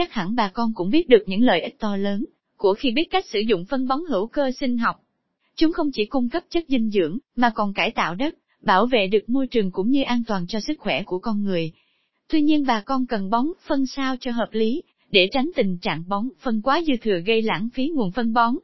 chắc hẳn bà con cũng biết được những lợi ích to lớn của khi biết cách sử dụng phân bón hữu cơ sinh học. Chúng không chỉ cung cấp chất dinh dưỡng, mà còn cải tạo đất, bảo vệ được môi trường cũng như an toàn cho sức khỏe của con người. Tuy nhiên bà con cần bón phân sao cho hợp lý, để tránh tình trạng bón phân quá dư thừa gây lãng phí nguồn phân bón.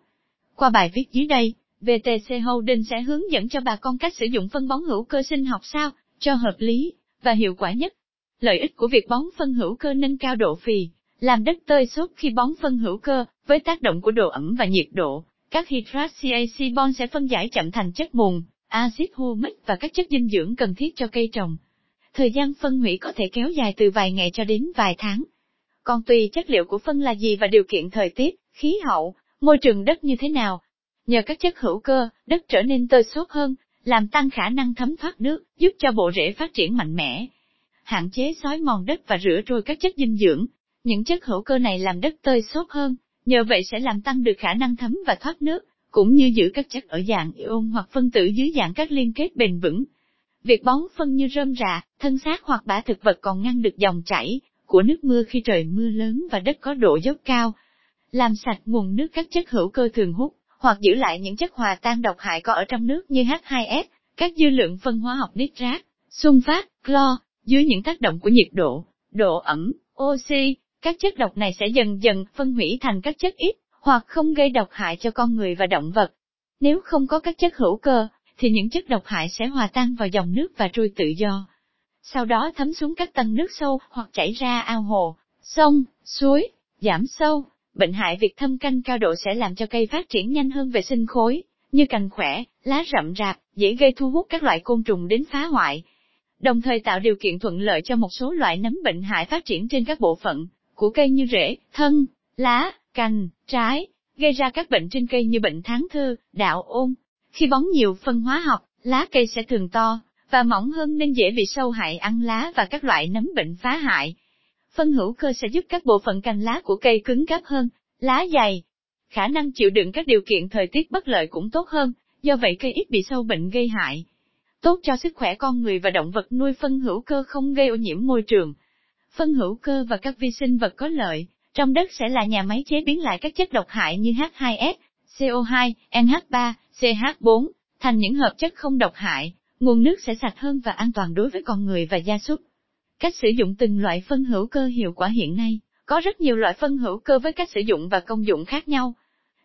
Qua bài viết dưới đây, VTC Holding sẽ hướng dẫn cho bà con cách sử dụng phân bón hữu cơ sinh học sao, cho hợp lý, và hiệu quả nhất. Lợi ích của việc bón phân hữu cơ nâng cao độ phì, làm đất tơi xốp khi bón phân hữu cơ, với tác động của độ ẩm và nhiệt độ, các hydrat CAC bon sẽ phân giải chậm thành chất mùn, axit humic và các chất dinh dưỡng cần thiết cho cây trồng. Thời gian phân hủy có thể kéo dài từ vài ngày cho đến vài tháng. Còn tùy chất liệu của phân là gì và điều kiện thời tiết, khí hậu, môi trường đất như thế nào. Nhờ các chất hữu cơ, đất trở nên tơi xốp hơn, làm tăng khả năng thấm thoát nước, giúp cho bộ rễ phát triển mạnh mẽ. Hạn chế xói mòn đất và rửa trôi các chất dinh dưỡng. Những chất hữu cơ này làm đất tơi xốp hơn, nhờ vậy sẽ làm tăng được khả năng thấm và thoát nước, cũng như giữ các chất ở dạng ion hoặc phân tử dưới dạng các liên kết bền vững. Việc bón phân như rơm rạ, thân xác hoặc bã thực vật còn ngăn được dòng chảy của nước mưa khi trời mưa lớn và đất có độ dốc cao. Làm sạch nguồn nước các chất hữu cơ thường hút, hoặc giữ lại những chất hòa tan độc hại có ở trong nước như H2S, các dư lượng phân hóa học nitrat, sunfat, clo, dưới những tác động của nhiệt độ, độ ẩm, oxy, các chất độc này sẽ dần dần phân hủy thành các chất ít, hoặc không gây độc hại cho con người và động vật. Nếu không có các chất hữu cơ, thì những chất độc hại sẽ hòa tan vào dòng nước và trôi tự do. Sau đó thấm xuống các tầng nước sâu hoặc chảy ra ao hồ, sông, suối, giảm sâu. Bệnh hại việc thâm canh cao độ sẽ làm cho cây phát triển nhanh hơn về sinh khối, như cành khỏe, lá rậm rạp, dễ gây thu hút các loại côn trùng đến phá hoại. Đồng thời tạo điều kiện thuận lợi cho một số loại nấm bệnh hại phát triển trên các bộ phận của cây như rễ, thân, lá, cành, trái, gây ra các bệnh trên cây như bệnh tháng thư, đạo ôn. Khi bón nhiều phân hóa học, lá cây sẽ thường to, và mỏng hơn nên dễ bị sâu hại ăn lá và các loại nấm bệnh phá hại. Phân hữu cơ sẽ giúp các bộ phận cành lá của cây cứng cáp hơn, lá dày. Khả năng chịu đựng các điều kiện thời tiết bất lợi cũng tốt hơn, do vậy cây ít bị sâu bệnh gây hại. Tốt cho sức khỏe con người và động vật nuôi phân hữu cơ không gây ô nhiễm môi trường. Phân hữu cơ và các vi sinh vật có lợi, trong đất sẽ là nhà máy chế biến lại các chất độc hại như H2S, CO2, NH3, CH4, thành những hợp chất không độc hại, nguồn nước sẽ sạch hơn và an toàn đối với con người và gia súc. Cách sử dụng từng loại phân hữu cơ hiệu quả hiện nay, có rất nhiều loại phân hữu cơ với cách sử dụng và công dụng khác nhau.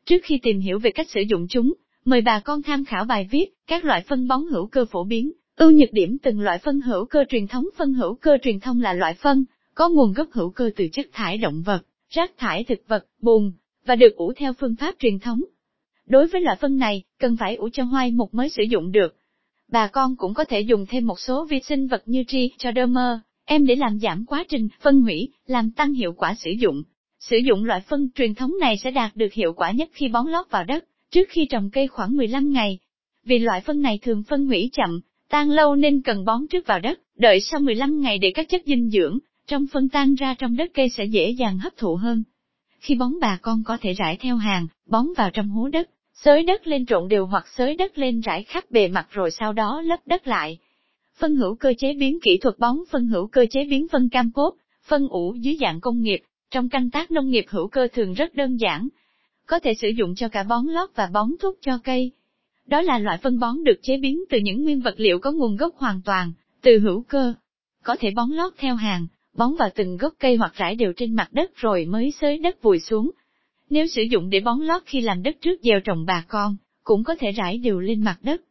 Trước khi tìm hiểu về cách sử dụng chúng, mời bà con tham khảo bài viết các loại phân bón hữu cơ phổ biến. Ưu nhược điểm từng loại phân hữu cơ truyền thống Phân hữu cơ truyền thông là loại phân, có nguồn gốc hữu cơ từ chất thải động vật, rác thải thực vật, bùn, và được ủ theo phương pháp truyền thống. Đối với loại phân này, cần phải ủ cho hoai mục mới sử dụng được. Bà con cũng có thể dùng thêm một số vi sinh vật như tri cho đơ mơ, em để làm giảm quá trình phân hủy, làm tăng hiệu quả sử dụng. Sử dụng loại phân truyền thống này sẽ đạt được hiệu quả nhất khi bón lót vào đất, trước khi trồng cây khoảng 15 ngày. Vì loại phân này thường phân hủy chậm, tan lâu nên cần bón trước vào đất, đợi sau 15 ngày để các chất dinh dưỡng, trong phân tan ra trong đất cây sẽ dễ dàng hấp thụ hơn. Khi bón bà con có thể rải theo hàng, bón vào trong hố đất, xới đất lên trộn đều hoặc xới đất lên rải khắp bề mặt rồi sau đó lấp đất lại. Phân hữu cơ chế biến kỹ thuật bón phân hữu cơ chế biến phân cam cốt, phân ủ dưới dạng công nghiệp, trong canh tác nông nghiệp hữu cơ thường rất đơn giản. Có thể sử dụng cho cả bón lót và bón thuốc cho cây. Đó là loại phân bón được chế biến từ những nguyên vật liệu có nguồn gốc hoàn toàn, từ hữu cơ. Có thể bón lót theo hàng, bón vào từng gốc cây hoặc rải đều trên mặt đất rồi mới xới đất vùi xuống. Nếu sử dụng để bón lót khi làm đất trước gieo trồng bà con, cũng có thể rải đều lên mặt đất.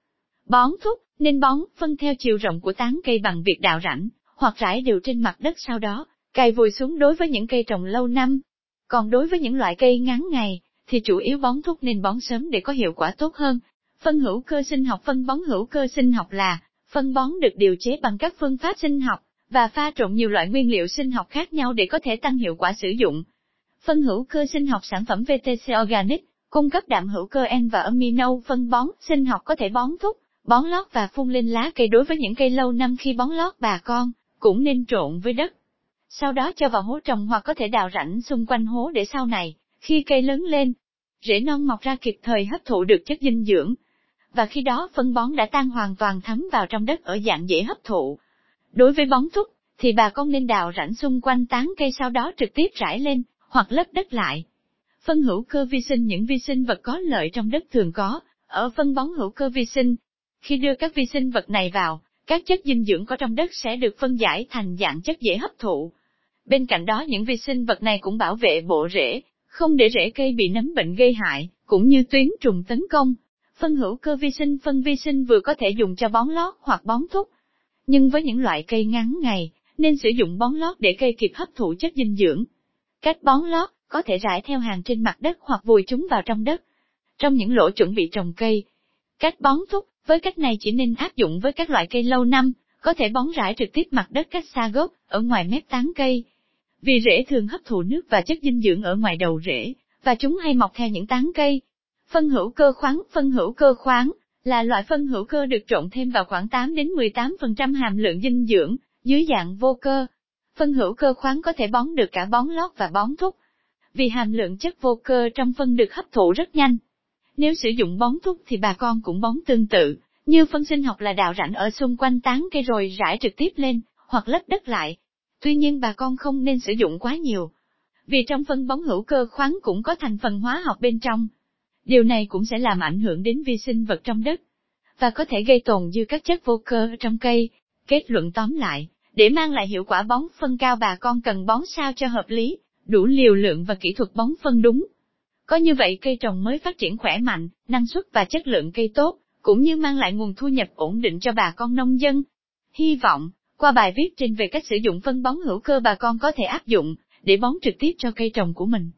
Bón thúc, nên bón phân theo chiều rộng của tán cây bằng việc đào rãnh, hoặc rải đều trên mặt đất sau đó, cày vùi xuống đối với những cây trồng lâu năm. Còn đối với những loại cây ngắn ngày, thì chủ yếu bón thúc nên bón sớm để có hiệu quả tốt hơn. Phân hữu cơ sinh học Phân bón hữu cơ sinh học là, phân bón được điều chế bằng các phương pháp sinh học, và pha trộn nhiều loại nguyên liệu sinh học khác nhau để có thể tăng hiệu quả sử dụng. Phân hữu cơ sinh học sản phẩm VTC Organic, cung cấp đạm hữu cơ N và amino phân bón sinh học có thể bón thúc, bón lót và phun lên lá cây đối với những cây lâu năm khi bón lót bà con, cũng nên trộn với đất. Sau đó cho vào hố trồng hoặc có thể đào rãnh xung quanh hố để sau này, khi cây lớn lên, rễ non mọc ra kịp thời hấp thụ được chất dinh dưỡng. Và khi đó phân bón đã tan hoàn toàn thấm vào trong đất ở dạng dễ hấp thụ, Đối với bón thúc, thì bà con nên đào rãnh xung quanh tán cây sau đó trực tiếp rải lên, hoặc lấp đất lại. Phân hữu cơ vi sinh những vi sinh vật có lợi trong đất thường có, ở phân bón hữu cơ vi sinh. Khi đưa các vi sinh vật này vào, các chất dinh dưỡng có trong đất sẽ được phân giải thành dạng chất dễ hấp thụ. Bên cạnh đó những vi sinh vật này cũng bảo vệ bộ rễ, không để rễ cây bị nấm bệnh gây hại, cũng như tuyến trùng tấn công. Phân hữu cơ vi sinh phân vi sinh vừa có thể dùng cho bón lót hoặc bón thúc. Nhưng với những loại cây ngắn ngày, nên sử dụng bón lót để cây kịp hấp thụ chất dinh dưỡng. Cách bón lót, có thể rải theo hàng trên mặt đất hoặc vùi chúng vào trong đất. Trong những lỗ chuẩn bị trồng cây. Cách bón thúc, với cách này chỉ nên áp dụng với các loại cây lâu năm, có thể bón rải trực tiếp mặt đất cách xa gốc, ở ngoài mép tán cây. Vì rễ thường hấp thụ nước và chất dinh dưỡng ở ngoài đầu rễ, và chúng hay mọc theo những tán cây. Phân hữu cơ khoáng Phân hữu cơ khoáng là loại phân hữu cơ được trộn thêm vào khoảng 8 đến 18% hàm lượng dinh dưỡng, dưới dạng vô cơ. Phân hữu cơ khoáng có thể bón được cả bón lót và bón thúc. Vì hàm lượng chất vô cơ trong phân được hấp thụ rất nhanh. Nếu sử dụng bón thúc thì bà con cũng bón tương tự, như phân sinh học là đào rãnh ở xung quanh tán cây rồi rải trực tiếp lên, hoặc lấp đất lại. Tuy nhiên bà con không nên sử dụng quá nhiều. Vì trong phân bón hữu cơ khoáng cũng có thành phần hóa học bên trong. Điều này cũng sẽ làm ảnh hưởng đến vi sinh vật trong đất, và có thể gây tồn dư các chất vô cơ trong cây. Kết luận tóm lại, để mang lại hiệu quả bón phân cao bà con cần bón sao cho hợp lý, đủ liều lượng và kỹ thuật bón phân đúng. Có như vậy cây trồng mới phát triển khỏe mạnh, năng suất và chất lượng cây tốt, cũng như mang lại nguồn thu nhập ổn định cho bà con nông dân. Hy vọng, qua bài viết trên về cách sử dụng phân bón hữu cơ bà con có thể áp dụng, để bón trực tiếp cho cây trồng của mình.